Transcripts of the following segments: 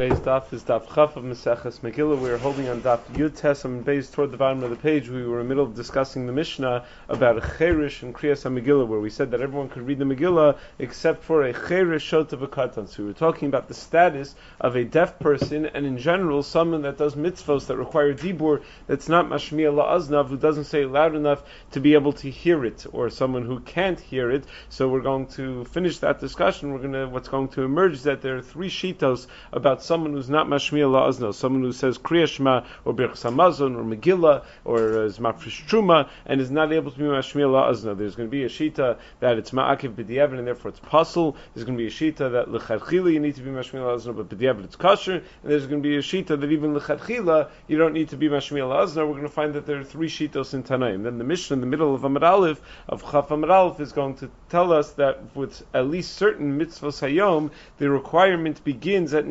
Today's daf is daf chaf of Maseches Megillah. We are holding on daf Yud Tesam based toward the bottom of the page. We were in the middle of discussing the Mishnah about cherish and kriyas Megillah, where we said that everyone could read the Megillah except for a cherish shot of a katan. So we were talking about the status of a deaf person and in general someone that does mitzvos that require dibur that's not mashmiya la'aznav who doesn't say loud enough to be able to hear it, or someone who can't hear it. So we're going to finish that discussion. We're going to what's going to emerge is that there are three shitos about someone who's not mashmiya la'azno, someone who says kriyashma or birchas hamazon or megillah or uh, is mafresh truma and is not able to be mashmiya la'azno. There's going to be a shita that it's ma'akiv b'diavad and therefore it's puzzle. There's going to be a shita that l'chadchila you need to be mashmiya la'azno, but b'diavad it's kosher. And there's going to be a shita that even l'chadchila you don't need to be mashmiya la'azno. We're going to find that there are three shitos in Tanaim. Then the Mishnah in the middle of Amar Aleph of Chaf Amar Aleph is going to tell us that with at least certain mitzvahs hayom, the requirement begins at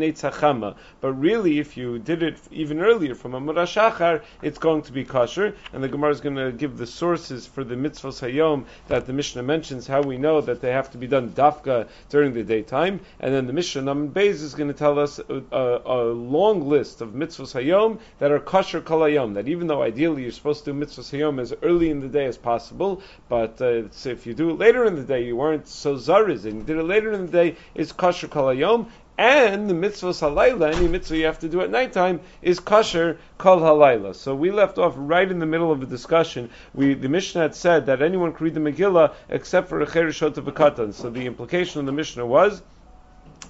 Netzachama. But really, if you did it even earlier from Amud Shachar, it's going to be kosher. And the Gemara is going to give the sources for the mitzvahs hayom that the Mishnah mentions, how we know that they have to be done dafka during the daytime. And then the Mishnah Nam Beis is going to tell us a, a, a, long list of mitzvahs hayom that are kosher kol hayom. That even though ideally you're supposed to do mitzvahs hayom as early in the day as possible, but uh, if you do it later in the day, you weren't so zariz, and you did it later in the day, it's kosher kol hayom. And the mitzvah halayla, any mitzvah you have to do at nighttime, is kosher kol halayla. So we left off right in the middle of the discussion. We, the Mishnah had said that anyone could read the Megillah except for a cherishot of a katan. So the implication of the Mishnah was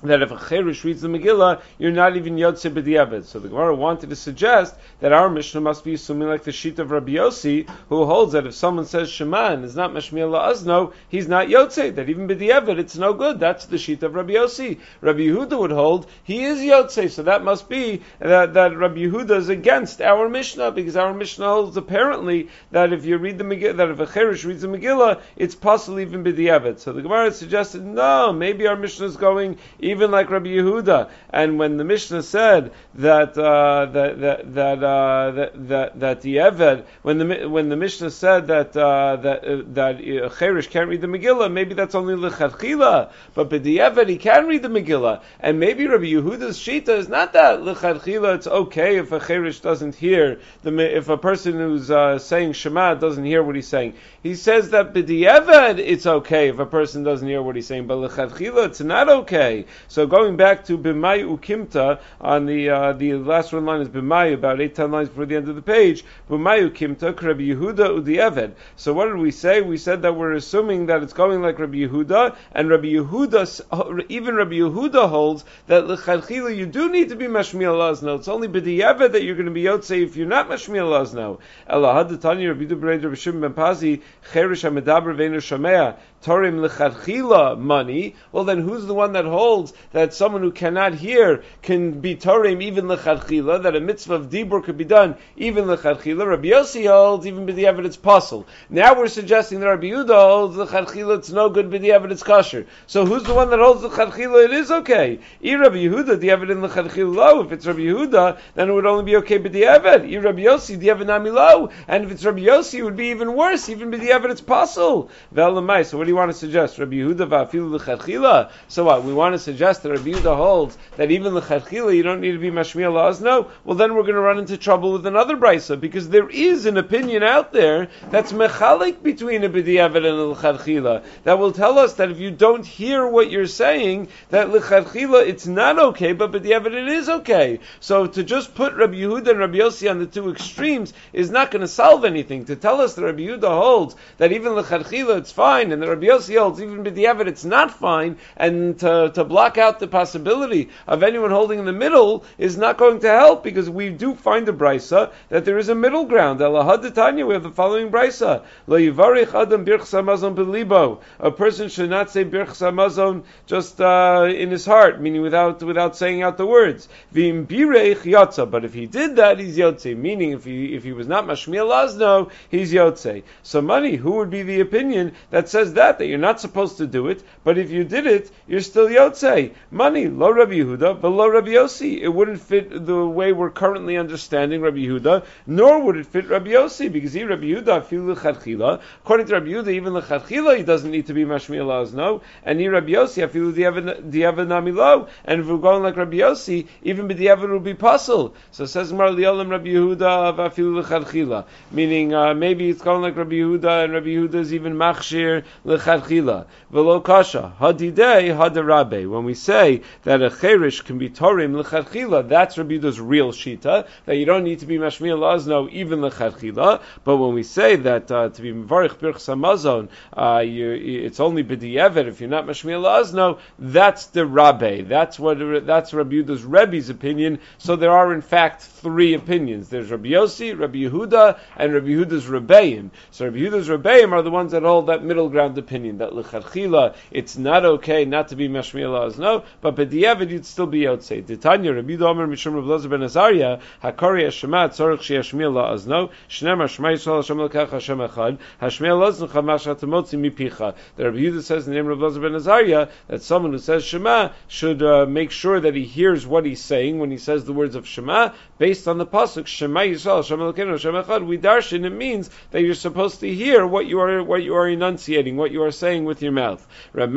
that if a cherush reads the Megillah, you're not even Yotze B'diavad. So the Gemara wanted to suggest that our Mishnah must be assuming like the sheet of Rabbi Yossi, who holds that if someone says Shema and is not Mashmiel La'azno, he's not Yotze, that even B'diavad it's no good. That's the sheet of Rabbi Yossi. Rabbi Yehuda would hold, he is Yotze, so that must be that, that Rabbi Yehuda is against our Mishnah, because our Mishnah holds apparently that if you read the Megillah, that if a cherush reads the Megillah, it's possible even B'diavad. So the Gemara suggested, no, maybe our Mishnah is going even like Rabbi Yehuda. And when the Mishnah said that uh, that that that, uh, that that that the Eved, when the when the Mishnah said that uh, that uh, that uh, Cherish can't read the Megillah, maybe that's only lechatchila, but the Eved he can read the Megillah, and maybe Rabbi Yehuda's shita is not that lechatchila. It's okay if a Cherish doesn't hear the if a person who's uh, saying Shema doesn't hear what he's saying. He says that b'di'evad it's okay if a person doesn't hear what he's saying, but lechatchila it's not okay. So going back to Bimai Ukimta on the uh, the last one line is Bimai, about eight ten lines before the end of the page. Bimai Ukimta, Rabbi Yehuda Udieved. So what did we say? We said that we're assuming that it's going like Rabbi Yehuda, and Rabbi Yehuda, even Rabbi Yehuda holds that lechatchila you do need to be mashmiel lazno. It's only b'dieved that you're going to be yotze if you're not mashmiel lazno. Elahad Tanya Rabbi Dubreid Rabbi Shimon Ben Pazi Cherish Hamedaber Veinu Shamea Torim lechatchila money. Well, then who's the one that holds that someone who cannot hear can be Torim even lechatchila? That a mitzvah of dibur could be done even lechatchila. Rabbi Yossi holds even b'diavad it's possible. Now we're suggesting that Rabbi Yehuda holds lechatchila it's no good b'diavad it's kosher. So who's the one that holds lechatchila it is okay? I Rabbi Yehuda in lechatchila low. If it's Rabbi Yehuda, then it would only be okay b'diavad. I Rabbi Yossi diavad nami low. And if it's Rabbi Yossi, it would be even worse. Even b'diavad it's possible. So what do you want to suggest? Rabbi Yehuda va'afilu l'chadchila. So what? We want to suggest that Rabbi Yehuda holds that even l'chadchila you don't need to be mashmiel la'azno. Well, then we're going to run into trouble with another brisa because there is an opinion out there that's mechalik between a b'diavad and a l'chadchila that will tell us that if you don't hear what you're saying, that l'chadchila it's not okay, but b'diavad it is okay. So to just put Rabbi Yehuda and Rabbi Yossi on the two extremes is not going to solve anything. To tell us that Rabbi Yehuda holds that even l'chadchila it's fine and that Rabbi Yossi holds even it's not fine, and to, to block out the possibility of anyone holding in the middle is not going to help because we do find a brisa that there is a middle ground. Tanya, we have the following brisa: adam belibo. A person should not say birchas hamazon just uh, in his heart, meaning without without saying out the words. But if he did that, he's yotze. Meaning, if he if he was not mashmiel lazno, he's yotze. So, money. Who would be the opinion that says that? That, that you're not supposed to do it, but if you did it, you're still Yotze. Money, lo Rabbi Yehuda, but Rabbi Yossi. It wouldn't fit the way we're currently understanding Rabbi Yehuda, nor would it fit Rabbi Yossi, because he, Rabbi Yehuda, l'chadchila. According to Rabbi Yehuda, even l'chadchila, he doesn't need to be mashmiel no, and he, Rabbi Yossi, feel diavanami lo, and if we're going like Rabbi Yossi, even b'diavan will be puzzle. So says Mar Liolam Rabbi Yehuda, vafilu l'chadchila, meaning uh, maybe it's going like Rabbi Yehuda, and Rabbi Yehuda is even machshir l'chadchila. Velo kasha, hadidei hadarabe. When we say that a cherish can be torim l'chadchila, that's Rabbi Yehuda's real shita, that you don't need to be mashmiel lazno even l'chadchila. But when we say that uh, to be mevarich birch samazon, uh, it's only b'di'evet if you're not mashmiel lazno, that's the rabbe. That's what that's Rabbi Yehuda's Rebbe's opinion. So there are in fact three opinions. There's Rabbi Yossi, Rabbi Yehuda, and Rabbi Yehuda's Rebbeim. So Rabbi Yehuda's Rebbeim are the ones that hold that middle ground opinion that l'chadchila it's not okay not to be mashmiel lazno, but b'di'evet you'd still be outside. Titania Rabbi Yehuda Omer Mishum Rabbi Lozer ben Azariah Hakari Hashema Tzorich Sheyashmiel la'azno Shneim Hashma Yisrael Hashem Lekach Hashem Echad Hashmiel Lazno Chamash Hatamotzi Mipicha. The Rabbi Yehuda says in the name of Lozer ben Azariah that someone who says Shema should uh, make sure that he hears what he's saying when he says the words of Shema based on the pasuk Shema Yisrael Hashem Elokeinu Hashem Echad. We darshan it means that you're supposed to hear what you are what you are enunciating, what you are saying with your mouth. That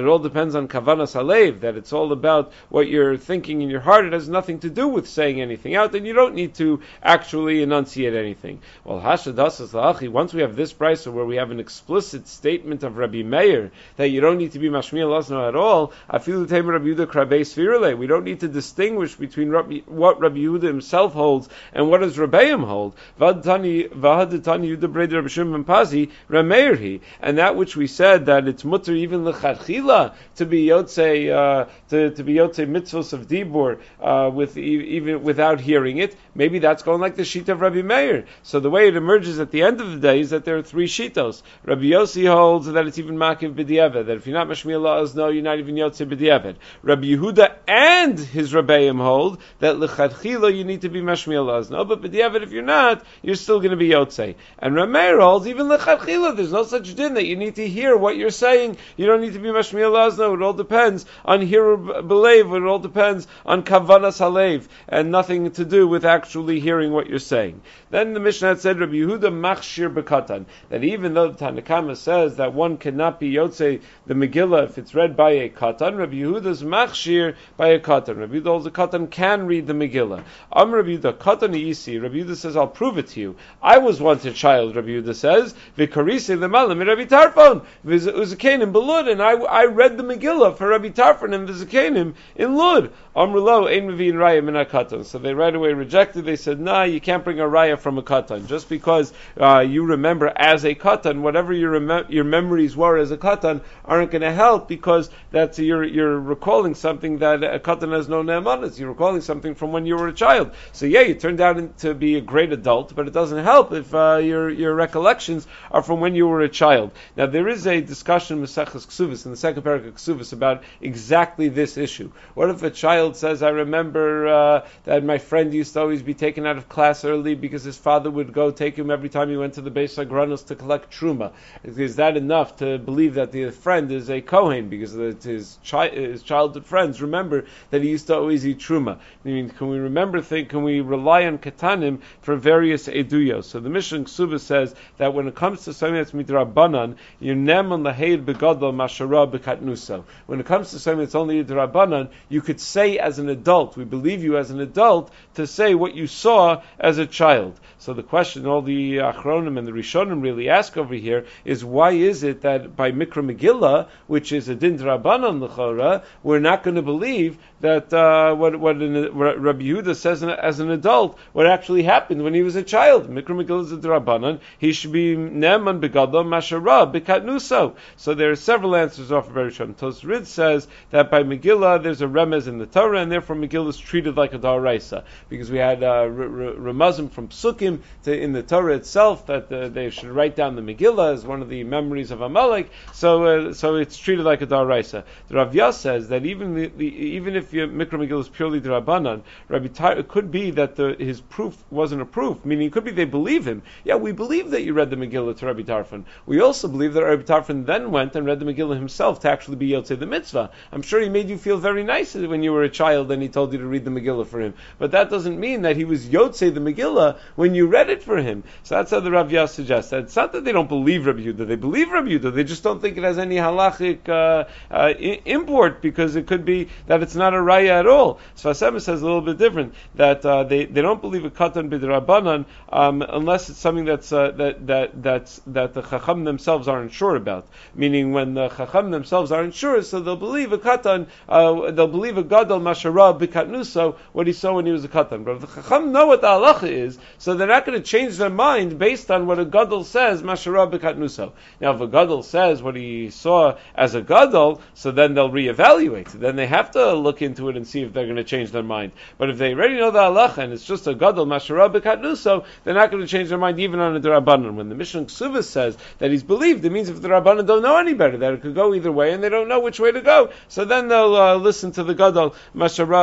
it all depends on Kavanas Halev. That it's all about what you're thinking in your heart. It has nothing to do with saying anything out. Then you don't need to actually enunciate anything. Well. Once we have this price where we have an explicit statement of Rabbi Meir that you don't need to be Mashmiel Lasno at all. Rabbi We don't need to distinguish between what Rabbi Yehuda himself holds and what does Rabbeim hold. Vahaditani Yehuda Breder Rabbi Shimon Pazi Rameirhi, and that which we said that it's mutter even lechatchila to be yotze uh, to, to be yotze mitzvos of dibur uh, with even without hearing it. Maybe that's going like the sheet of Rabbi Meir. So the way it emerges at the end of the day is that there are three shitos. Rabbi Yossi holds that it's even makiv b'diavad, that if you're not mashmiel no, you're not even yotze b'diavad. Rabbi Yehuda and his Rabbeim hold that lechatchila you need to be mashmiel no, but b'diavad if you're not, you're still going to be yotze. And Rabbi Meir holds even lechatchila, there's no such din that you need to hear what you're saying. You don't need to be mashmiel no. It all depends on hear believe. It all depends on kavanas halev, and nothing to do with actually hearing what you're saying. Then the Mishnah had said Rabbi Yehuda machshir bekatan that even though the Tanakama says that one cannot be yotze the Megillah if it's read by a katan, Rabbi Yehuda's machshir by a katan. Rabbi Yehuda holds a katan can read the Megillah. Am Rabbi Yehuda katan isi. Rabbi Yehuda says I'll prove it to you. I was once a child. Rabbi Yehuda says v'karise lemalim Rabbi Tarfon v'zakanim belud, and I I read the Megillah for Rabbi Tarfon and v'zakanim in Lud. Amrulo ein mevin raya min katan. So they right away rejected. They said, Nah, you can't bring a raya from a katan just because uh, you remember as a katan, whatever your your memories were as a katan aren't going to help because that's you're you're recalling something that a katan has no ne'emanas. You're recalling something from when you were a child. So yeah, you turned out to be a great adult, but it doesn't help if uh, your your recollections are from when you were a child. Now there is a discussion in Maseches Ksubis in the second paragraph of Ksubis about exactly this issue. What if a child says, "I remember uh, that my friend used to always be taken out of class early because his father would go take him every time he went to the Beis Agranos to collect truma"? Is that enough to believe that the friend is a Kohen because his, chi- his childhood friends remember that he used to always eat truma? I mean, can we remember? Think? Can we rely on katanim for various eduyos? So the Mishnah Ksuba says that when it comes to something that's midrabanan, you nem on the heid begadol mashara bekatnuso. When it comes to something that's only midrabanan, you could say as an adult, we believe you as an adult, to say what you saw as a child. So the question all the Achronim and the Rishonim really ask over here is why is it that by Mikra Megillah, which is a din Rabbanan l'chora, we're not going to believe that uh, what what, an, what Rabbi Yehuda says as an adult what actually happened when he was a child. Mikra Megillah is a Rabbanan. He should be neman begadol mashara bekatnuso. So there are several answers offered by Rishon. Tosrid says that by Megillah there's a remez in the Torah, and therefore Megillah is treated like a daraisa because we had uh, Ramazim from Psukim to, in the Torah itself that uh, they should write down the Megillah as one of the memories of Amalek. So uh, so it's treated like a daraisa. The Rav Yas says that even the, the, even if your Mikra Megillah is purely Drabanan, Rabbi Tar- it could be that the, his proof was wasn't a proof. Meaning, it could be they believe him. Yeah, we believe that you read the Megillah to Rabbi Tarfon. We also believe that Rabbi Tarfon then went and read the Megillah himself to actually be Yotzei the mitzvah. I'm sure he made you feel very nice when you were a child and he told you to read the Megillah for him. But that doesn't mean that he was Yotzei the Megillah when you read it for him. So that's how the Rav Yas suggests. That it's not that they don't believe Rabbi Yehuda. They believe Rabbi Yehuda. They just don't think it has any halachic uh, uh, import because it could be that it's not a raya at all. Sfas Emes says a little bit different that uh, they, they don't believe a katan um, unless it's something that's uh, that that that's that the chacham themselves aren't sure about. Meaning when the chacham themselves aren't sure, so they'll believe a katan, uh, they'll believe a gadol mashara b'katnuso what he saw when he was a katan. But if the chacham know what the halacha is, so they're not going to change their mind based on what a gadol says masharab b'katnuso. Now, if a gadol says what he saw as a gadol, so then they'll reevaluate. Then they have to look into it and see if they're going to change their mind. But if they already know the halacha and it's just a gadol mashara b'katnuso, they're not going to change their mind even on a drabanan. When the Mishnah Ksuvas says that he's believed, it means if the rabbanan don't know any better, that it could go either way, and they don't know which way to go. So then they'll uh, listen to the gadol mashara.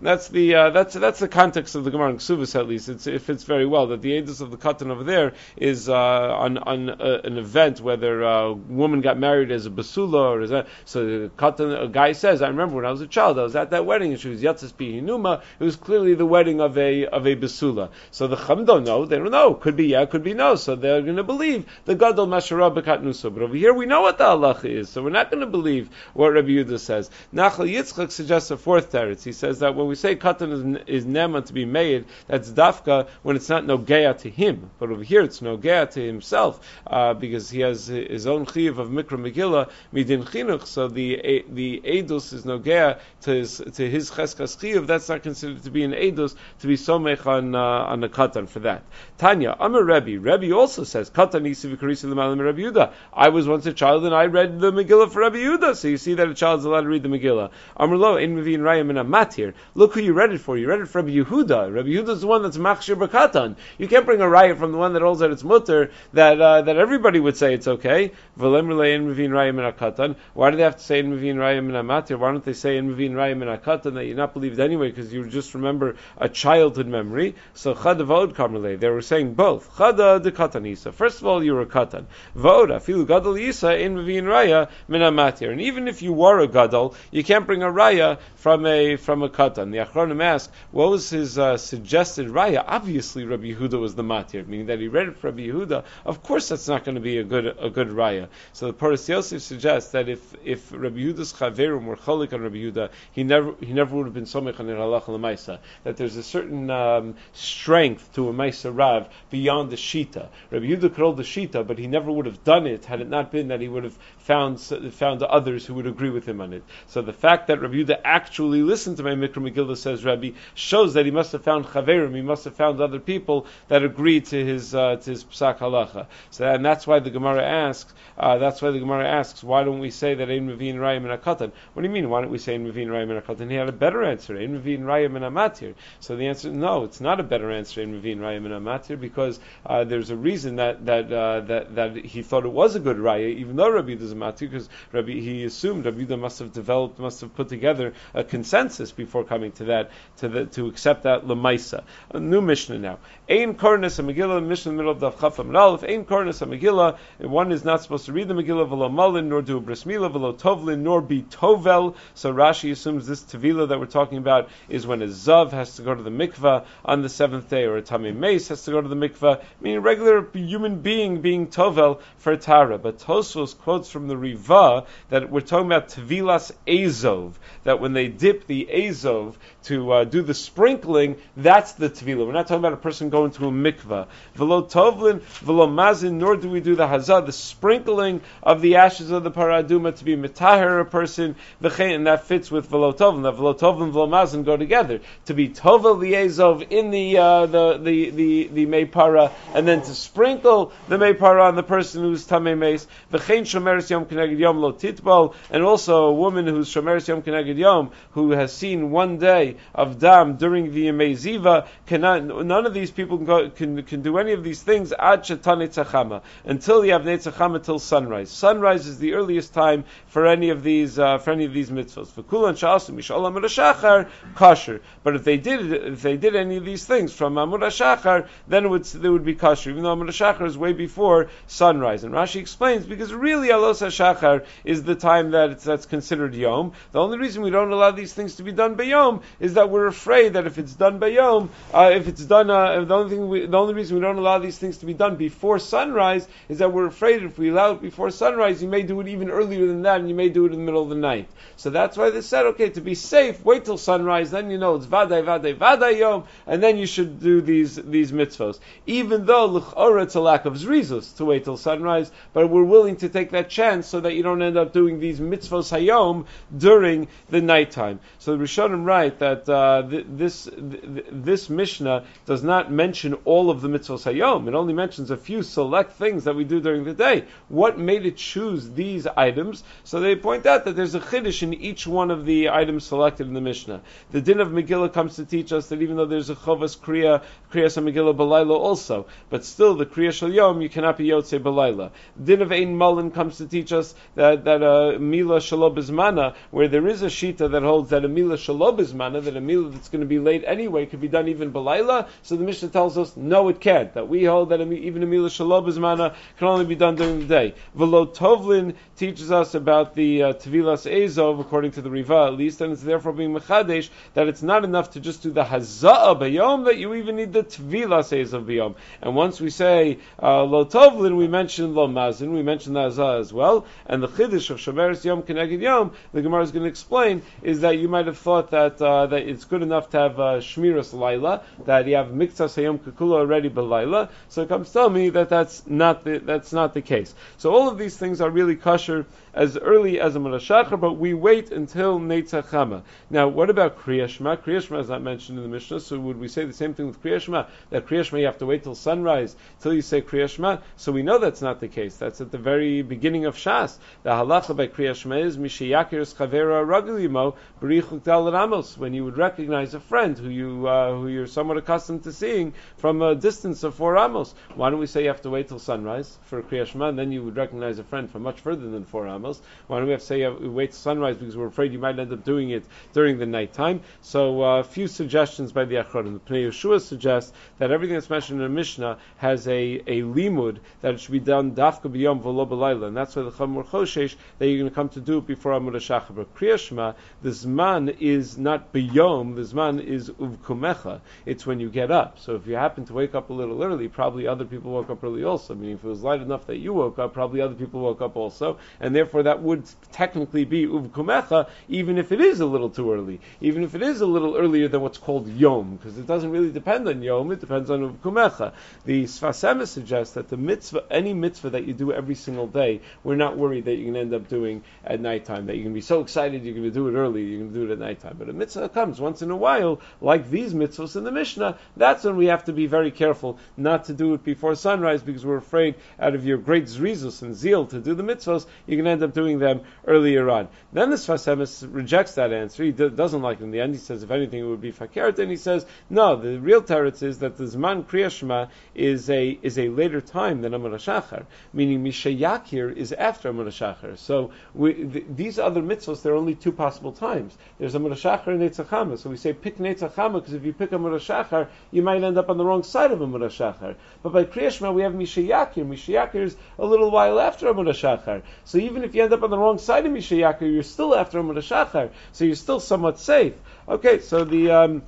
That's the uh, that's that's the context of the Gemara in at least. It's, it fits very well that the edus of the katan over there is uh, on on uh, an event whether a woman got married as a basula or as a so the katan a guy says I remember when I was a child I was at that wedding and she was yatzis pihinuma. It was clearly the wedding of a of a basula. So the chum don't know. They don't know. Could be yeah, could be no. So they're going to believe the gadol mashara b'katnuso. But over here we know what the halacha is, so we're not going to believe what Rabbi Yehuda says. Nachal Yitzchak suggests a fourth teretz. He says that when we say katan is, is nema to be made, that's dafka when it's not nogeya to him, but over here it's nogeya to himself uh, because he has his own chiv of mikra megillah midin chinuch. So the the edus is nogeya to his to his cheskas chiv. That's not considered to be an edus to be somech on uh, on the katan for that. Tanya, I'm a Rebbe. Rebbe also says katan isi v'karisi l'malim Rabbi Yehuda. I was once a child and I read the Megillah for Rabbi Yehuda. So you see that a child is allowed to read the Megillah. Amrlo in Mavin Rayim and Matir. Look who you read it for. You read it for Rabbi Yehuda. Is the one that's Machshir Bakatan. You can't bring a riot from the one that holds that it's mutter that uh, that everybody would say it's okay. V'lemrle in Mavin Rayim and Akatan. Why do they have to say in Mavin Rayim and Matir? Why don't they say in Mavin Rayim and Akatan that you're not believed anyway because you just remember a childhood memory? So Chada Vod Kamrle. They were saying both. Chada de Katanisa. First of all, you were a Katan. Voda filu gadol yisa in mavin raya min matir. And even if you were a gadol, you can't bring a raya from a from a katan. The Achronim ask, what was his uh, suggested raya? Obviously, Rabbi Yehuda was the matir, meaning that he read it for Rabbi Yehuda. Of course, that's not going to be a good a good raya. So the Paras Yosef suggests that if if Rabbi Yehuda's chaverim were cholik on Rabbi Yehuda, he never he never would have been somech on halacha. That there's a certain um, strength to a maisa rav beyond the shita. Rabbi Yehuda hold the shita, but he never would have done it had it not been that he would have found found others who would agree with him on it. So the fact that Rabbi Yehuda actually listened to my Mikra Megillah, says Rabbi, shows that he must have found chaverim, he must have found other people that agreed to his uh, to his psak halacha. So and that's why the Gemara asks. Uh, that's why the Gemara asks, why don't we say that Ein Mavin Rayim and Akatan? What do you mean? Why don't we say Ein Mavin Rayim and Akatan? He had a better answer, Ein Mavin Rayim and Amatir. So the answer, no, it's not a better answer, Ein Mavin Rayim and Amatir, because uh, there's a reason that that uh, that that he thought it was a good raya, even though Rabbi Yehuda is a matir, because Rabbi he assumed Rabbi must have developed, must have put together a consensus before coming to that, to the, to accept that lemaisa. A new Mishnah now. Ein kornus a Megillah, Mishnah in the middle of the Chaf Aleph. Ein kornus a Megillah. One is not supposed to read the Megillah v'lo malin, nor do a Bris brismila v'lo tovlin, nor be tovel. So Rashi assumes this tevila that we're talking about is when a zav has to go to the mikvah on the seventh day, or a tamim mace has to go to the mikvah, meaning regular human being being tovel for tara. But Tosfos quotes from the Riva that we're talking about tevilas azov, that when they dip the azov to uh, do the sprinkling, that's the tevila. We're not talking about a person going to a mikvah. Velo tovlin, velo mazin, nor do we do the hazah, the sprinkling of the ashes of the paraduma to be mitaher a person, and that fits with velo tovlin. That velo tovlin, velo mazin go together. To be tovel the azov in the uh, the the the, the meipara, and then to sprinkle the meipara on the person who's tamei meis. V'chein shomeres yom keneged yom lo titbal, and also a woman who's shomeres yom keneged yom who has seen one day of Dam during the Yemei cannot, none of these people can, go, can, can do any of these things until you have Netzachama till sunrise. Sunrise is the earliest time for any of these, uh, for any of these mitzvahs. For Kulan Shasu Mishalam Shachar, kosher. But if they did, if they did any of these things from Amud Shachar, then it would, it would be kosher, even though Amud Shachar is way before sunrise. And Rashi explains, because really Alos Shachar is the time that that's considered Yom. The only reason we don't allow these things to be done by Yom is that we're afraid that if it's done by Yom, uh, if it's done, uh, the only thing we, the only reason we don't allow these things to be done before sunrise is that we're afraid if we allow it before sunrise, you may do it even earlier than that, and you may do it in the middle of the night. So that's why they said, okay, to be safe, wait till sunrise, then you know it's vaday, vaday, vaday yom, and then you should do these these mitzvos. Even though l'chora it's a lack of zrizus to wait till sunrise, but we're willing to take that chance so that you don't end up doing these mitzvos hayom during the nighttime. So the Rishonim write that uh, th- this th- this Mishnah does not mention all of the mitzvos hayom. It only mentions a few select things that we do during the day. What made it choose these items? So they point out that there's a chiddush in each one of the items selected in the Mishnah. The din of Megillah comes to teach us that even though there's a chovas kriya, kriya Megillah belayla also, but still the kriya shel yom you cannot be yotze belayla. Din of ein mullen comes to teach us that that a uh, mila Shalobesmana where there is a shita that holds that a mila shalob mana, that a meal that's going to be late anyway could be done even belayla. So the Mishnah tells us no, it can't. That we hold that even a mila shalob mana can only be done during the day. Velo tovlin teaches us about the uh, tevilas ezov according to the Riva at least, and it's therefore being mechadesh that it's not enough to just do the hazaa bayom that you even need the tvila says of bayom. And once we say uh, lo tovlin, we mention lo mazin, we mention the hazaa as well. And the chiddush of shomeres yom keneged yom, the Gemara is going to explain is that you might have thought that uh, that it's good enough to have uh, shmiras laila, that you have miktas hayom kekula already belayla. So to tell me that that's not the, that's not the case. So all of these things are really kosher as early as a Murashachar, but we wait until Neitzachama. Now, what about Kriyashma? Kriyashma is not mentioned in the Mishnah, so would we say the same thing with Kriyashma? That Kriyashma you have to wait till sunrise till you say Kriyashma? So we know that's not the case. That's at the very beginning of Shas. The halacha by Kriyashma is Mishiyakir Chavera Ragulimo Berichuk Dal Ramos, when you would recognize a friend who you uh, who you're somewhat accustomed to seeing from a distance of four Amos. Why don't we say you have to wait till sunrise for Kriyashma, and then you would recognize a friend from much further than four Amos? Why don't we have to say uh, we wait till sunrise because we're afraid you might end up doing it during the nighttime? So uh, a few suggestions by the Achronim. The Pnei Yehoshua suggests that everything that's mentioned in the Mishnah has a, a limud that it should be done dafka b'yom v'lo b'layla, and that's why the Chamor Choshesh that you're going to come to do it before Amud HaShachar. But Kriyashma, the Zman is not b'yom, the Zman is uvkumecha. It's when you get up. So if you happen to wake up a little early, probably other people woke up early also. I Meaning if it was light enough that you woke up, probably other people woke up also, and therefore that would technically be uvkumecha, even if it is a little too early, even if it is a little earlier than what's called yom, because it doesn't really depend on yom, it depends on uvkumecha. The Sfas Emes suggests that the mitzvah, any mitzvah that you do every single day, we're not worried that you're going to end up doing at nighttime, that going to be so excited you're going to do it early, you're going to do it at nighttime. But a mitzvah comes once in a while, like these mitzvahs in the Mishnah, that's when we have to be very careful not to do it before sunrise because we're afraid out of your great zrizus and zeal to do the mitzvahs, going to end up doing them earlier on. Then the Sfas Emes rejects that answer. He d- doesn't like it in the end. He says, if anything, it would be fakert. And he says, no, the real teretz is that the Zman Kriyashma is a is a later time than Amud Shachar, meaning Mishayakir is after Amud Shachar. So we, th- these other mitzvahs, there are only two possible times. There's Amud Shachar and So we say pick Netzachama because if you pick Amud Shachar, you might end up on the wrong side of Amud Shachar. But by Kriyashma, we have Mishayakir. Mishayakir is a little while after Amud Shachar. So even if you end up on the wrong side of Mishayakir, you're still after Amud Shachar, so you're still somewhat safe. Okay, so the um,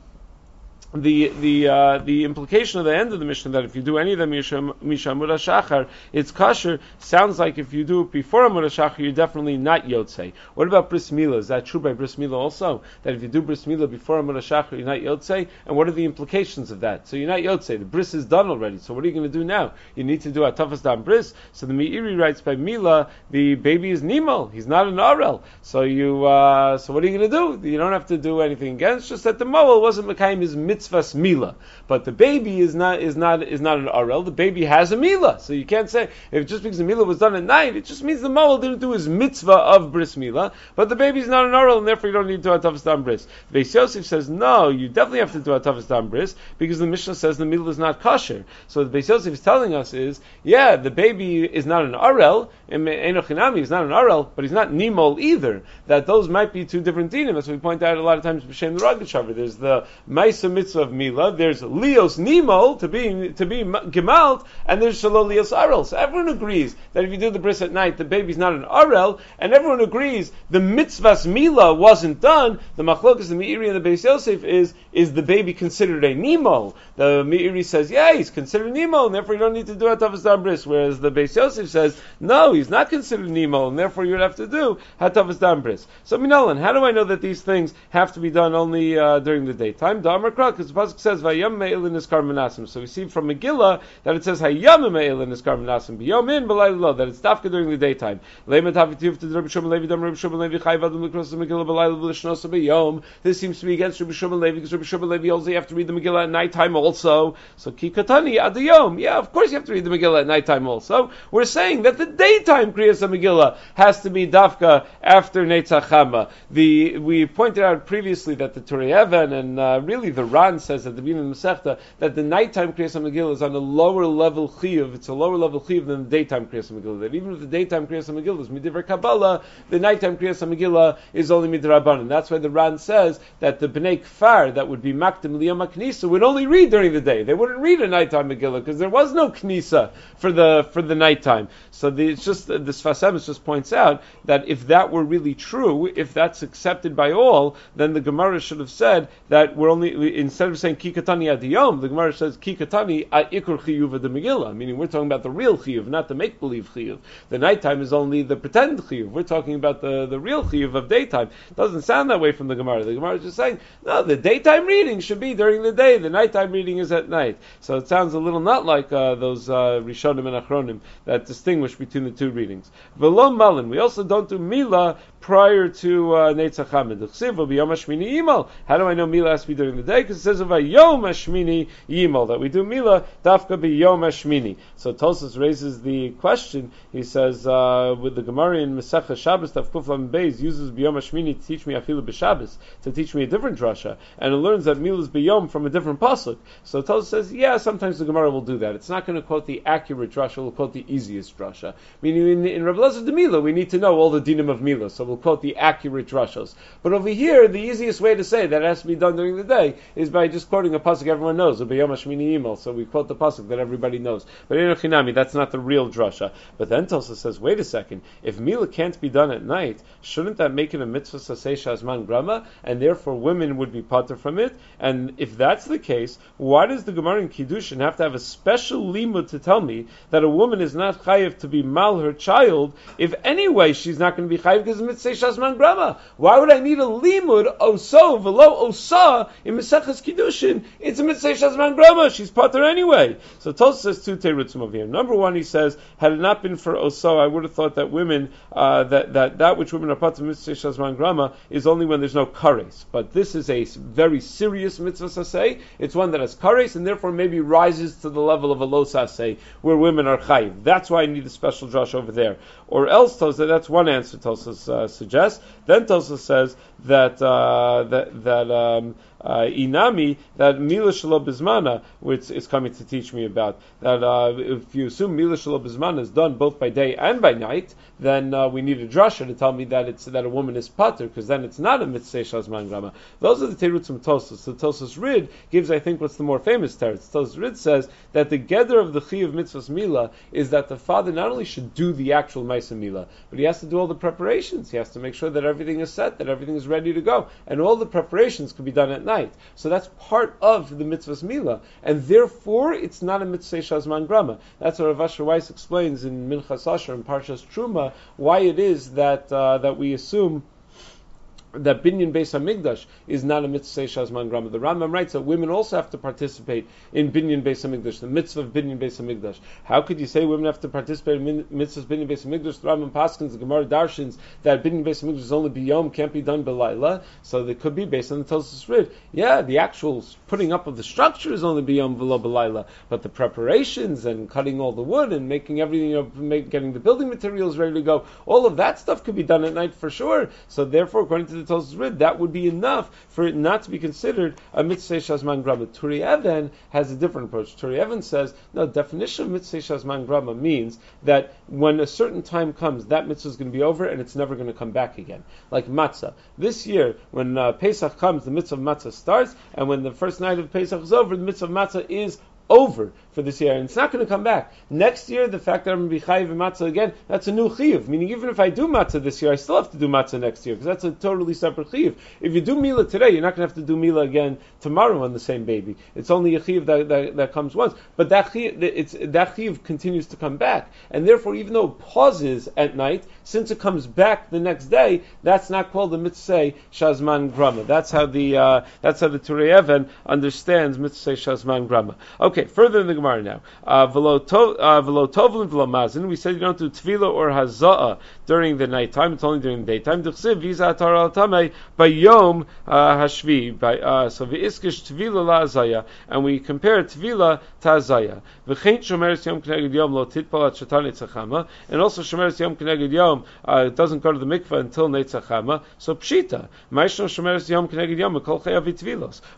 the the uh, the implication of the end of the mission that if you do any of them misha amud shachar, it's kosher. Sounds like if you do it before amud shachar, you're definitely not yotze. What about bris milah? Is that true by bris milah also? That if you do bris milah before amud shachar, you're not yotze. And what are the implications of that? So you're not yotze. The bris is done already. So what are you going to do now? You need to do atafas dam bris. So the meiri writes by Mila, the baby is Nimal. He's not an arel. So you uh, so what are you going to do? You don't have to do anything again. It's just that the moel wasn't mekayim his mitzvah mitzvahs mila. But the baby is not is not is not an arel. The baby has a mila, so you can't say if just because the mila was done at night, it just means the mawal didn't do his mitzvah of bris mila. But the baby is not an arel, and therefore you don't need to do atavas bris. Beis Yosef says no, you definitely have to do a atavas bris because the Mishnah says the mila is not kosher. So the Beis Yosef is telling us is yeah, the baby is not an arel, and Enochinami is not an arel, but he's not nimol either. That those might be two different dinim. As we point out a lot of times b'shem the. There's the Maisa mitzvah of mila. There's Leos nimol to be to be gemalt, and there's shalol Leos arel. So everyone agrees that if you do the bris at night, the baby's not an arel, and everyone agrees the mitzvahs mila wasn't done. The machlokas, the Meiri, and the Beis Yosef is is the baby considered a nimol? The Meiri says yeah, he's considered nimol, and therefore you don't need to do atavas bris. Whereas the Beis Yosef says no, he's not considered nimol, and therefore you would have to do hatavas bris. So Minolan, how do I know that these things have to be done only uh, during the daytime? Damar because the pasuk says vayam me'ilin iskar menasim. So we see from Megillah that it says hayam me'ilin iskar menasim biyomin b'laylo that it's dafka during the daytime. Leimet havitiv to Rabbi Shimon Levi Shimon Levi chayv adam the Megillah. This seems to be against Rabbi Shimon Levi because Rabbi Shimon Levi also you have to read the Megillah at nighttime also. So kikatani adiyom. Yeah, of course you have to read the Megillah at nighttime also. We're saying that the daytime kriyas Megillah has to be dafka after Netzachama. The we pointed out previously that the Even and uh, really the Ran says at the beginning of Masechta that the nighttime Kriyas Megillah is on a lower level chiyuv. It's a lower level chiyuv than the daytime Kriyas Megillah. That even if the daytime Kriyas Megillah is midiver Kabbalah, the nighttime Kriyas Megillah is only midrabanan. That's why the Ran says that the Bnei Kfar that would be makdim liyam knisa would only read during the day. They wouldn't read a nighttime Megillah because there was no knisa for the for the nighttime. So the, it's just the Sfas Emes just points out that if that were really true, if that's accepted by all, then the Gemara should have said that we're only instead of saying kikatani adiyom, the Gemara says kikatani ikur chiyuv the Megillah, meaning we're talking about the real chiyuv, not the make believe chiyuv. The nighttime is only the pretend chiyuv. We're talking about the, the real chiyuv of daytime. It doesn't sound that way from the Gemara. The Gemara is just saying no, the daytime reading should be during the day. The nighttime reading is at night. So it sounds a little not like uh, those uh, Rishonim and Achronim that distinguish between the two readings. V'lo malin. We also don't do mila prior to uh, Netzach Hamid. How do I know Mila has to be during the day? Because says of a Yom Hashmini Yimal that we do Mila dafka be Yom Hashmini. So Tosus raises the question. He says uh, with the Gemara in Masechah Shabbos Daf Kuflam Beis uses B'Yom Hashmini to teach me Afilu b'Shabbos to teach me a different drasha, and it learns that Mila is B'Yom from a different pasuk. So Tosus says, yeah, sometimes the Gemara will do that. It's not going to quote the accurate drasha; it will quote the easiest drasha. Meaning in, in Rav Lezer de Mila, we need to know all the dinim of Mila. So we'll quote the accurate drashos. But over here, the easiest way to say that has to be done during the day is by just quoting a pasuk everyone knows, or email. So we quote the pasuk that everybody knows. But in Chinami, that's not the real drasha. But then Tosfos says, wait a second, if Mila can't be done at night, shouldn't that make it a mitzvah sasei shazman grama, and therefore women would be potter from it? And if that's the case, why does the Gemara in Kiddushin have to have a special limud to tell me that a woman is not chayiv to be mal her child if anyway she's not going to be chayiv because it's Shasman Grama. Why would I need a limud oh oso velo osa oh in Meseches Kiddushin? It's a mitzvah Shasman Grama. She's potter anyway. So Tosa says two terutzim over here. Number one, he says, had it not been for oso, I would have thought that women uh, that, that that which women are potter mitzvah Shasman Grama is only when there's no kares. But this is a very serious mitzvah saseh. It's one that has kares and therefore maybe rises to the level of a lo saseh where women are chayiv. That's why I need a special josh over there. Or else Tosa, that's one answer Tosa uh, suggests. Then Tosa says that uh, that that um, inami that mila shelo bismana, which is coming to teach me about that. Uh, if you assume mila shelo bismana is done both by day and by night, then uh, we need a drasha to tell me that it's that a woman is pater, because then it's not a mitzvah shazman grama. Those are the terutzim Tosos. The Tosos Rid gives, I think, what's the more famous teretz. Tosos Rid says that the gather of the chi of mitzvahs mila is that the father not only should do the actual ma'isa mila, but he has to do all the preparations. He has to make sure that everything is set, that everything is ready to go, and all the preparations can be done at night. So that's part of the mitzvah's milah, and therefore it's not a mitzvah shazman grama. That's what Rav Asher Weiss explains in Minchas Asher and Parshas Truma why it is that uh, that we assume that binyan Beis Hamikdash is not a mitzvah shazman grama. The Rambam writes that women also have to participate in binyan Beis Hamikdash, the mitzvah of binyan Beis Hamikdash. How could you say women have to participate in mitzvahs binyan Beis Hamikdash? The Rambam Paskins, the Gemara Darshins, that binyan Beis Hamikdash is only biyom, can't be done belayla. So it could be based on the Tosus Rid. Yeah, the actual putting up of the structure is only biyom below belayla, but the preparations and cutting all the wood and making everything, you know, make, getting the building materials ready to go, all of that stuff could be done at night for sure. So therefore, according to the Tosus Rid, that would be enough for it not to be considered a mitzvah shazman grama. Turei Even has a different approach. Turei Even says, no, definition of mitzvah shazman grama means that when a certain time comes, that mitzvah is going to be over and it's never going to come back again. Like matzah. This year, when uh, Pesach comes, the mitzvah of matzah starts, and when the first night of Pesach is over, the mitzvah of matzah is over for this year, and it's not going to come back. Next year, the fact that I'm going to be chayiv matzah again, that's a new chiyuv. Meaning, even if I do matzah this year, I still have to do matzah next year because that's a totally separate chiyuv. If you do mila today, you're not going to have to do mila again tomorrow on the same baby. It's only a chiyuv that, that, that comes once, but that chiyuv, it's, that continues to come back, and therefore, even though it pauses at night, since it comes back the next day, that's not called the mitzvah shazman grama. That's how the uh, that's how the Turei Even understands mitzvah shazman grama. Okay, further in the Gemara now. Uh, velo uh, tovlin. We said you don't do tefillah or hazaa during the nighttime. It's only during the daytime. D'chsiv visa atar al tamei by yom uh, hashvi. By uh, so v'iskish tefillah la and we compare tefillah to azaya. V'chein shomeres yom k'neged yom lo titpal at shatan and also shomeres yom k'neged yom uh, doesn't go to the mikvah until netzachama. So pshita ma'ishno shomeres yom k'neged yom kol.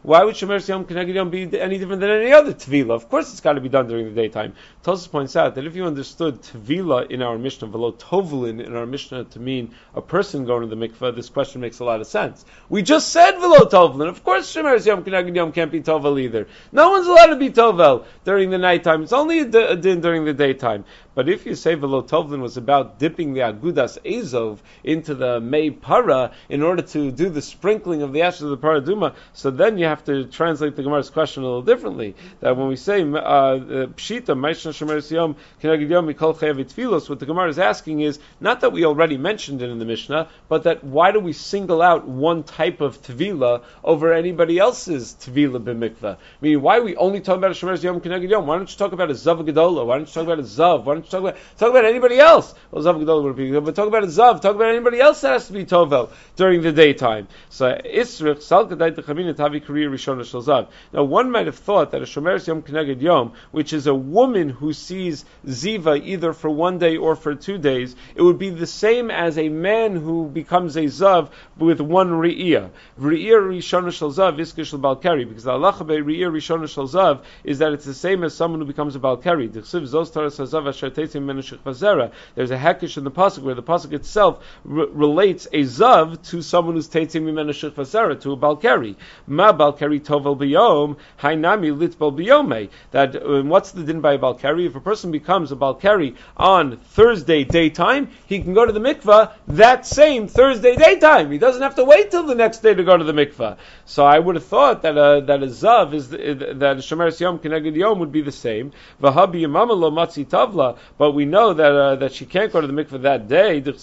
Why would shomeres yom k'neged yom be any different than any other tefillah? Of course, it's got to be done during the daytime. Tosus points out that if you understood tevila in our Mishnah, velo tovlin in our Mishnah to mean a person going to the mikveh, this question makes a lot of sense. We just said velo tovlin. Of course, shemer yom kinagid yom can't be tovel either. No one's allowed to be tovel during the nighttime. It's only a din during the daytime. But if you say velo tovlin was about dipping the agudas ezov into the may para in order to do the sprinkling of the ashes of the paraduma, so then you have to translate the Gemara's question a little differently. That when we say uh, pshita ma'ishna shemer yom kinagid yom mikol chayav what the Gemara is asking is not that we already mentioned it in the Mishnah, but that why do we single out one type of tvila over anybody else's tvila b'mikvah? I mean, why are we only talking about a shemer yom kinagid yom? Why don't you talk about a zav gedola? Why don't you talk about a zav? Why don't talk about talk about anybody else? Well, zav gedola would be, but talk about a zav. Talk about anybody else that has to be tovel during the daytime. So isrich sal kedai techamina tavi rishon zav. Now, one might have thought that a shomer yom kinagid yom, which is a woman who sees ziva either for one day or for two days, it would be the same as a man who becomes a zav with one re'iyah. Re'iyah rishon shel zav iskish balkari, because the halacha re'iyah rishon shel zav is that it's the same as someone who becomes a balkari. There's a hekish in the pasuk where the pasuk itself relates a zav to someone who's tetzim mimenu shechvazera, to a balkari. Ma balkari tovel biyom, hainami litbal biyome. That uh, what's the din by a balkari? If a person becomes a balkari on Thursday daytime, he can go to the mikvah that same Thursday daytime. He doesn't have to wait till the next day to go to the mikvah. So I would have thought that a, that a zav is the, that a shomer yom keneged yom would be the same. Vahabi yamama lo matzi tavla, but we know that uh, that she can't go to the mikvah that day. Because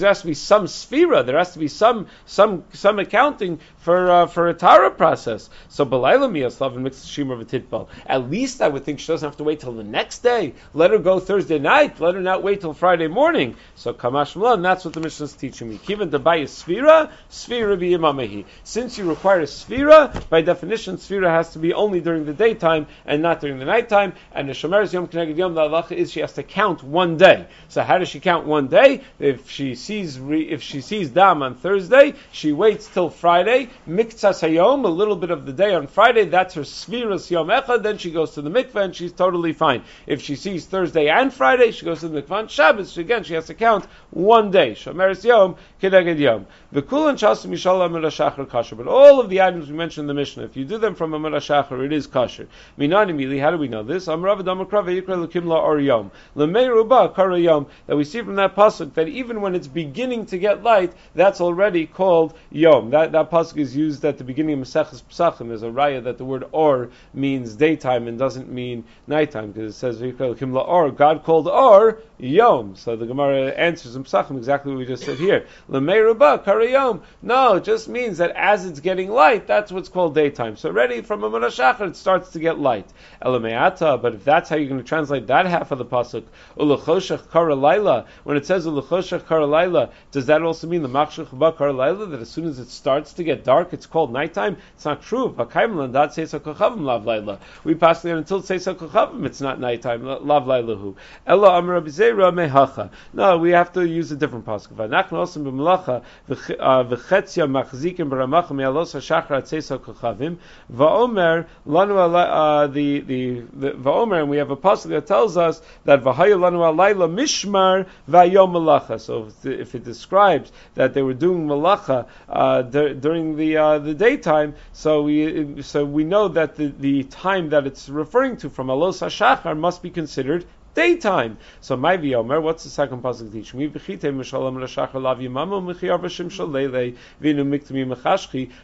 there has to be some sphera, there has to be some some some accounting for uh, for a tara process. So belayla miyaslav and mixed shimmer of a titbal. At least I would think she doesn't have to wait till the next day. Let her go Thursday night. Let her not wait till Friday morning. So kamash and that's what the Mishnah is teaching me. Kivan buy a sphera, sphera be Since you require a sphera, by definition, sphera has to be only during the daytime and not during the nighttime. And the shomer's yom keneged yom the halacha is she has to count one day. So how does she count one day? If she sees if she sees dam on Thursday, she waits till Friday. Miktsas hayom, a little bit of the day on Friday. That's her sphera yom echad. Then she goes to the mikveh and she's totally fine. If she sees Thursday and Friday, she goes to the mikveh on Shabbos. Again, she has to count one day. Shomeres yom keneged yom. V'kulan chasim yishalam shachar kasher. But all of the items we mentioned in the Mishnah, if you do them from a shachar, it is kasher. Minani mili. How do we know this? That we see from that pasuk that even when it's beginning to get light, that's already called Yom. That that pasuk is used at the beginning of Maseches Pesachim. There's a raya that the word Or means daytime and doesn't mean nighttime because it says Lekimla Or. God called Or yom. So the Gemara answers in Psachim exactly what we just said here. Lemeruba karayom. No, it just means that as it's getting light, that's what's called daytime. So already from a Shachar, it starts to get light. Elameata, but if that's how you're going to translate that half of the pasuk, ulachoshach kara when it says ulachoshach kara does that also mean the machshach ba kara that as soon as it starts to get dark, it's called nighttime? It's not true. We pass there until Seisa Kochavim, it's not nighttime. Lav Lailahu. Ella Amar Abizera Mehacha. No, we have to use a different pasuk. Vanachnu Osam B'Melacha V'chetzia Machzikim B'Ramacha Me'alos HaShachar At Seisa Kochavim Va'omer Lanu uh, the the Va'omer, and we have a pasuk that tells us that V'hayu Lanu Alayla Mishmar Va'yom Melacha. So if, if it describes that they were doing Melacha uh, during the uh, the daytime, so we so we know that the, the time that it's referring to from Alos HaShachar must be considered daytime. So my Omer, what's the second pasuk me?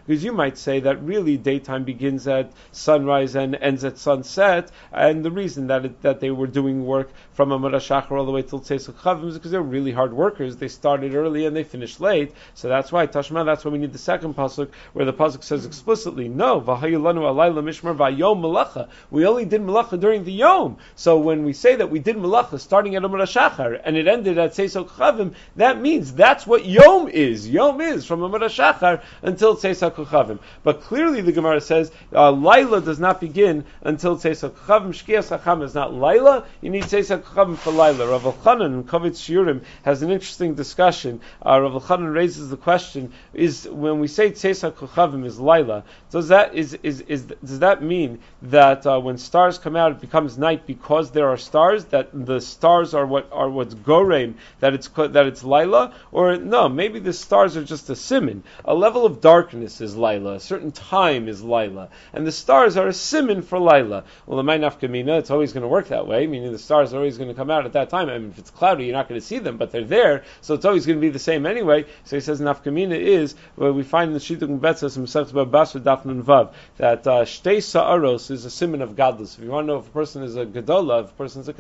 Because you might say that really daytime begins at sunrise and ends at sunset, and the reason that it, that they were doing work from Amud Shachar all the way till Tzesuk Chavim is because they're really hard workers. They started early and they finished late. So that's why Tashma. That's why we need the second pasuk where the pasuk says explicitly, no, mishmar We only did malacha during the yom. So when we say that we did malacha starting at Amud Shachar and it ended at Tzesuk Chavim, that means that's what yom is. Yom is from Amud Shachar until Tzesuk Chavim. But clearly the Gemara says uh, Laila does not begin until Tzesuk Chavim. Shkias Hacham is not Laila. You need Tzesuk Chachamim for Laila. Rav Elchanan in Kovitz Shiurim has an interesting discussion. Uh, Rav Elchanan raises the question: Is when we say Tzesa Kochavim is Laila, does that is, is, is does that mean that uh, when stars come out, it becomes night because there are stars? That the stars are what are what's gorem that it's that it's Laila, or no? Maybe the stars are just a simon. A level of darkness is Laila. A certain time is Laila, and the stars are a simon for Laila. Well, the my nafkamina, it's always going to work that way. Meaning the stars are always going to come out at that time. I mean, if it's cloudy, you're not going to see them, but they're there, so it's always going to be the same anyway. So he says nafkamina is where we find in the Shidduch Betzas Masechta Babasra Dafnun Vav that uh, shtei sa'aros is a simon of godless. If you want to know if a person is a gadola, if a person is a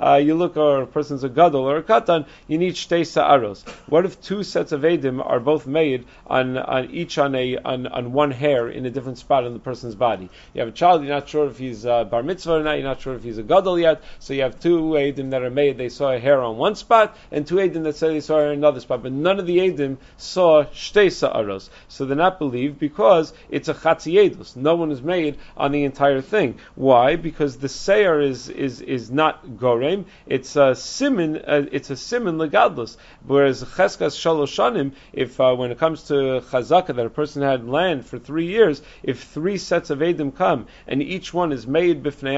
uh, you look, or a person's a gadol or a katan, you need shtei sa'aros. What if two sets of edim are both made on, on each on a on, on one hair in a different spot on the person's body? You have a child, you're not sure if he's uh, bar mitzvah or not, you're not sure if he's a gadol yet, so you have two Adim that are made, they saw a hair on one spot, and two Adim that said they saw hair on another spot, but none of the Adim saw Shtei Sa'aros. So they're not believed because it's a Chatzi No one is made on the entire thing. Why? Because the Seir is, is, is not Gorem, it's a Simon, uh, it's a Simon Legadlus. Whereas Cheskas Shaloshanim, if uh, when it comes to Chazaka, that a person had land for three years, if three sets of Adim come, and each one is made Bifnei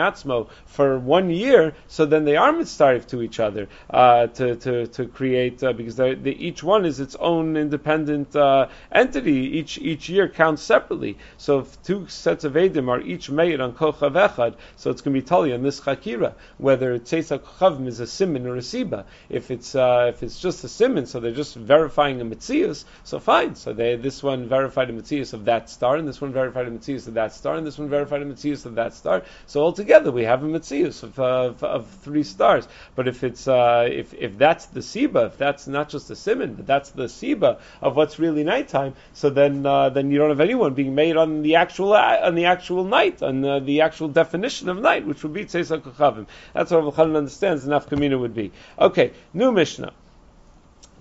for one year, so then they are mitzarif to each other uh, to, to, to create uh, because they, each one is its own independent uh, entity. Each each year counts separately. So if two sets of edim are each made on kochav echad, so it's going to be tali on this chakira whether tzeisa kochavim is a simon or a siba. If it's uh, if it's just a simon, so they're just verifying a mitzias. So fine. So they this one verified a mitzias of that star, and this one verified a mitzias of that star, and this one verified a mitzias of that star. So altogether we have a mitzias of, of, of three stars. But if it's uh, if if that's the siba, if that's not just a simon, but that's the siba of what's really nighttime, so then uh, then you don't have anyone being made on the actual on the actual night, on uh, the actual definition of night, which would be Tzeisa Kochavim. That's what Rav understands. The nafkamina would be okay. New Mishnah.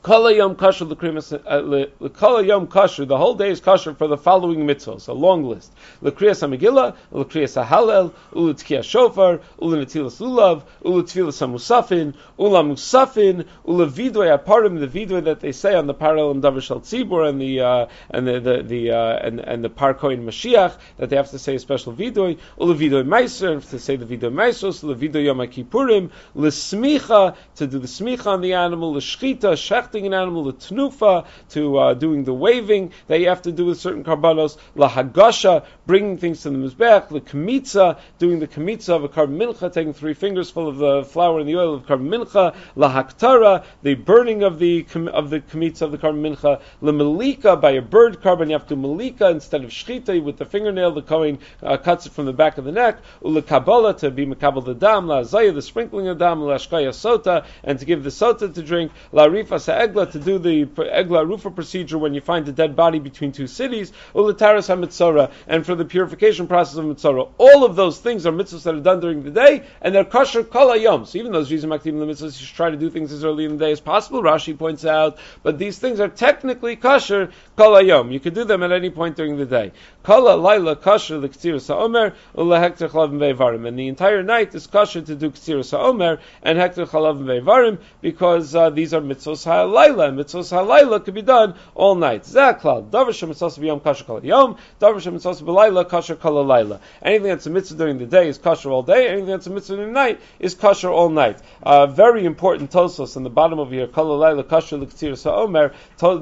Kala Yom Kasher uh, Yom Kasher, the whole day is kasher for the following mitzvahs, a long list. L'kriyas HaMegillah, L'kriyas HaHalel, U'Litzkiyas Shofar, U'Lenetilas Lulav, U'Letfilas HaMusafin, Ula Musafin, U'Levidoy Aparim, the vidoy that they say on the parallel in Davar Shal Tzibur and the, uh, and the, the, the uh, and, and the Parkoin Mashiach, that they have to say a special vidoy, U'Levidoy Meiser, to say the vidoy Meisos, U'Levidoy Yom HaKippurim, L'Smicha, to do the smicha on the animal, L'Shchita, Shechta an animal, the tnufa, to uh, doing the waving that you have to do with certain karbanos, la hagasha, bringing things to the mizbech, the kamitza, doing the kamitza of a carbon mincha, taking three fingers full of the flour and the oil of carbon mincha, la haktara, the burning of the of the kamitza of the carbon mincha, la malika by a bird carbon, you have to malika instead of shchita with the fingernail. The kohen uh, cuts it from the back of the neck. Ula kabbalah to be makabel the dam, la the sprinkling of dam, la sota, and to give the sota to drink, la rifa egla to do the egla rufa procedure when you find a dead body between two cities, ula taras hamitzora, and for the purification process of mitzora. All of those things are mitzvahs that are done during the day, and they're kosher kol hayom. So even those reasons maktim the mitzvahs, you should try to do things as early in the day as possible. Rashi points out, but these things are technically kosher kol hayom. You could do them at any point during the day. Kala laila kosher l'ktir sa'omer ula hekter chalav ve'varim. And the entire night is kosher to do ktir sa'omer and hekter chalav ve'varim because uh, these are mitzvos ha'layla. Mitzvos ha'layla could be done all night. Zaklal. Davar shem mitzvos b'yom kosher kol yom. Davar shem mitzvos b'layla kosher kol layla. Anything that's a mitzvah during the day is kosher all day. Anything that's a mitzvah during the night is kosher all night. Uh, very important Tosfos in the bottom of here. Kol layla kosher l'ktir sa'omer.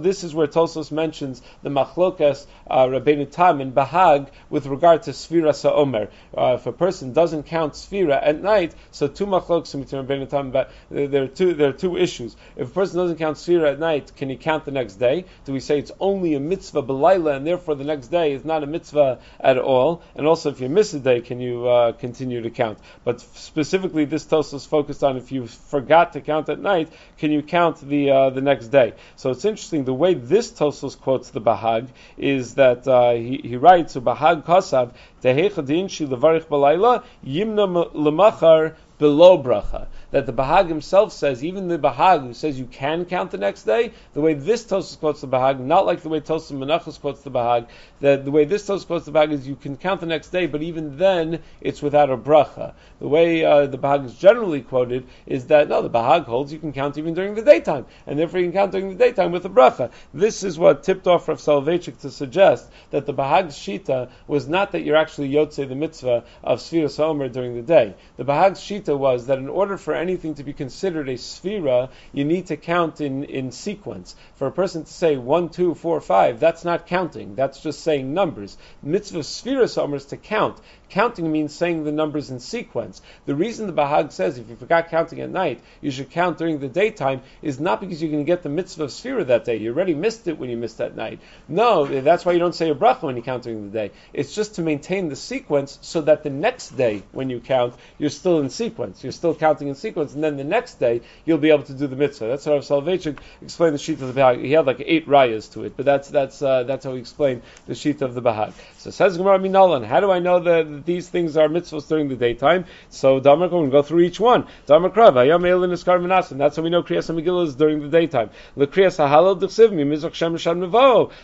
This is where Tosfos mentions the machlokas uh, Rabbeinu Tam and Bahag with regard to Sfira Sa'omer. Uh, if a person doesn't count Sfira at night, so two machlokas between Rabbeinu Tam, but there are two there are two issues. If a person doesn't count Sfira at night, can he count the next day? Do we say it's only a mitzvah belayla, and therefore the next day is not a mitzvah at all? And also, if you miss a day, can you uh, continue to count? But specifically, this toast is focused on if you forgot to count at night, can you count the uh, the next day? So it's interesting the way this Tosfos quotes the Bahag is that uh, he, he writes, "Bahag kasav tehechadin shi levarich balayla yimna lemachar below bracha. That the Bahag himself says, even the Bahag who says you can count the next day, the way this Tosfos quotes the Bahag, not like the way Tosfos Menachos quotes the Bahag, that the way this Tosfos quotes the Bahag is you can count the next day, but even then it's without a bracha. The way uh, the Bahag is generally quoted is that no, the Bahag holds you can count even during the daytime, and therefore you can count during the daytime with a bracha. This is what tipped off Rav Soloveitchik to suggest that the Bahag's shita was not that you're actually yotze the mitzvah of Sfiras Omer during the day. The Bahag's shita was that in order for anything to be considered a sphera, you need to count in, in sequence. For a person to say one, two, four, five, that's not counting. That's just saying numbers. Mitzvah sphera somers to count. Counting means saying the numbers in sequence. The reason the Bahag says if you forgot counting at night, you should count during the daytime is not because you're going to get the mitzvah of sphera that day. You already missed it when you missed at night. No, that's why you don't say a bracha when you count during the day. It's just to maintain the sequence so that the next day when you count, you're still in sequence. You're still counting in sequence, and then the next day you'll be able to do the mitzvah. That's how Rav explained the sheet of the Bahag. He had like eight rayas to it, but that's that's uh, that's how he explained the sheet of the Bahag. So says Gemara Minalan, how do I know that these things are mitzvahs during the daytime. So Damar we go through each one. Damar Krav, Manasim. That's how we know Kriyas Megillah is during the daytime.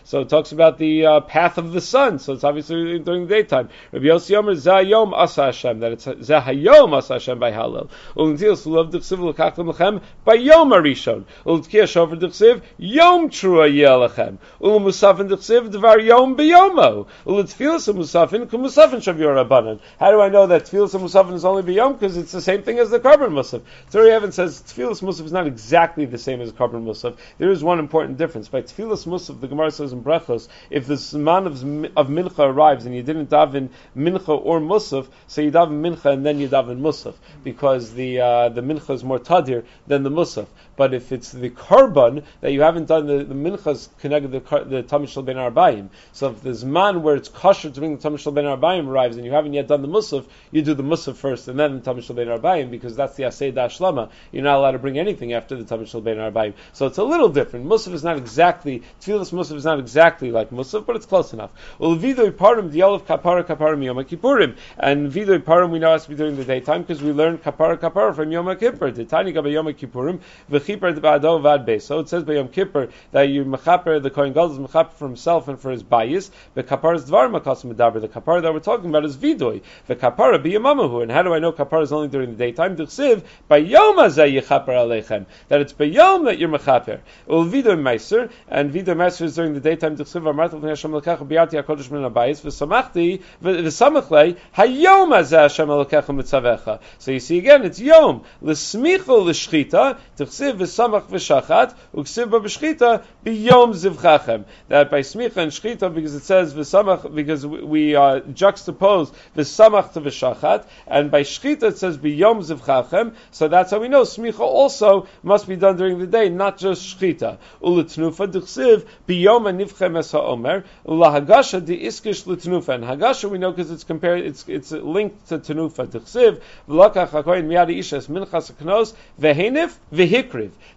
So it talks about the uh, path of the sun. So it's obviously during the daytime. Rabbi Yossi Yomer Zayom Asa Hashem. That it's Zahayom Asa Hashem by Halal. Ulintil Sulav by Yom Arishon. Shover Yom Trua Dvar Yom Musafin Kumusafin Rabbanan. How do I know that Tfilas Musaf is only B'yom? Because it's the same thing as the Karban Musaf. Turei Even says Tfilas Musaf is not exactly the same as Karban Musaf. There is one important difference. By Tfilas Musaf, the Gemara says in Brachos, if the man of, of Mincha arrives and you didn't daven Mincha or Musaf, so you daven Mincha and then you daven Musaf, because the uh, the Mincha is more tadir than the Musaf. But if it's the carbon that you haven't done the, the Minchas connected the, the Tamishal Ben Arbaim, so if there's man where it's kosher to bring the Tamishal Ben Arbaim arrives and you haven't yet done the Musaf, you do the Musaf first and then the Tamishal Ben Arbaim because that's the Asay Dashlama. You're not allowed to bring anything after the Tamishal Ben Arbaim. So it's a little different. Musaf is not exactly, Tfilas Musaf is not exactly like Musaf, but it's close enough. The. And Vidoy Parim we know has to be during the daytime because we learn Kapara Kapara from Yom Kippur. The Yom Kippurim, V'chipar Ba'ado Vad Beis. So it says by Yom Kippur that you Mechaper, the Kohen Gadol is Mechaper for himself and for his bias. The Kapar is Dvar Makas Medaber. The Kapar that we're talking about is Vidoy. The Kapara be Yamamahu. And how do I know Kapara is only during the daytime? Duchsiv, by Yom Azay Yechaper Alechem. That it's by Yom that you're Mechaper. Ul Vidoy Meiser, and Vidoy Meiser is during the daytime. Duchsiv, Amartav Hashem Lekach, Biati HaKodesh Min Abayis, V'samachti, V'samachlei, Hayom Azay Hashem Lekach Mitzavecha. So you see again, it's Yom. L'smicho l'shchita, Duchsiv, Dichsiv v'samach v'shachat, uksiv b'shchita b'yom zivchachem. That by smicha and shchita, because it says v'samach, because we uh, juxtapose v'samach to v'shachat, and by shchita it says b'yom zivchachem, so that's how we know smicha also must be done during the day, not just shchita. Uletnufa dichsiv b'yom anivchem es ha'omer, ulahagasha di iskish letnufa. And hagasha we know because it's compared, it's, it's linked to tenufa. Dichsiv, v'lakach hakoyin miyadi ishes minchas knos, vehenif,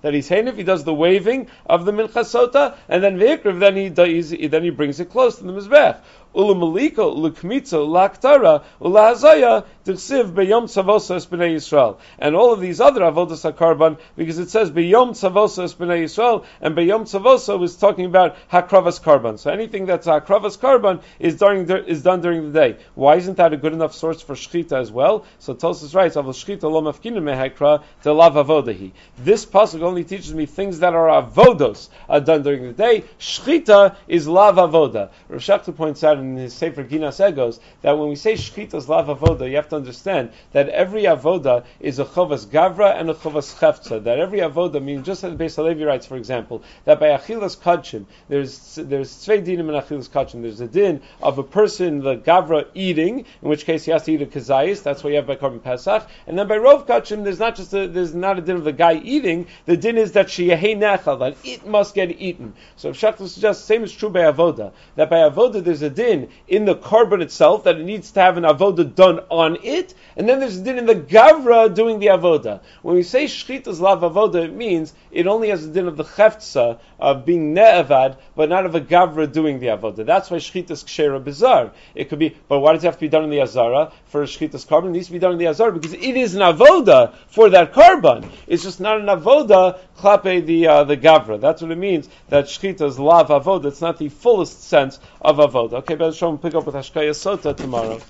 That he's henif, he does the waving of the minchasota, and then vehikriv, then he, does, then he brings it close to the mizbech ulaktara, ulahazaya, beyom Yisrael. And all of these other avodas karban because it says beyom tzavosas b'nei Yisrael, and beyom tzavosa was talking about hakravas karban. So anything that's hakravas karban is during is done during the day. Why isn't that a good enough source for shchita as well? So Tosfos writes, "Avol shchita lo mafkinu mehekra to lav avodahi." This pasuk only teaches me things that are avodos are done during the day. Shchita is lav avoda. Rav Schachter points out in his Sefer Ginas Egoz that when we say Shchitas Lav Avoda, you have to understand that every Avoda is a Chovas Gavra and a Chovas Chefza. That every Avoda means, just as the Beis Halevi writes, for example, that by Achilas Kachim, there's there's Tzvei Dinim in Achilas Kachim. There's a din of a person, the Gavra, eating, in which case he has to eat a Kazayis, that's why you have by Korban Pesach. And then by Rov Kachim, there's not just a, there's not a din of the guy eating, the din is that Sheyehei Nechal, that it must get eaten. So Schachter suggests, same is true by Avoda, that by Avoda there's a din in the carbon itself that it needs to have an avoda done on it, and then there's a din in the gavra doing the avoda. When we say shchitas lav avoda, it means it only has a din of the cheftza of being ne'avad, but not of a gavra doing the avoda. That's why shchitas kshera bizarre. It could be, but why does it have to be done in the azara for shchitas carbon? It needs to be done in the azara because it is an avoda for that carbon. It's just not an avoda klape the uh, the gavra. That's what it means that shchitas lav avoda. It's not the fullest sense of avoda. Okay, but Shalom pick up with Hashkaya Sota tomorrow.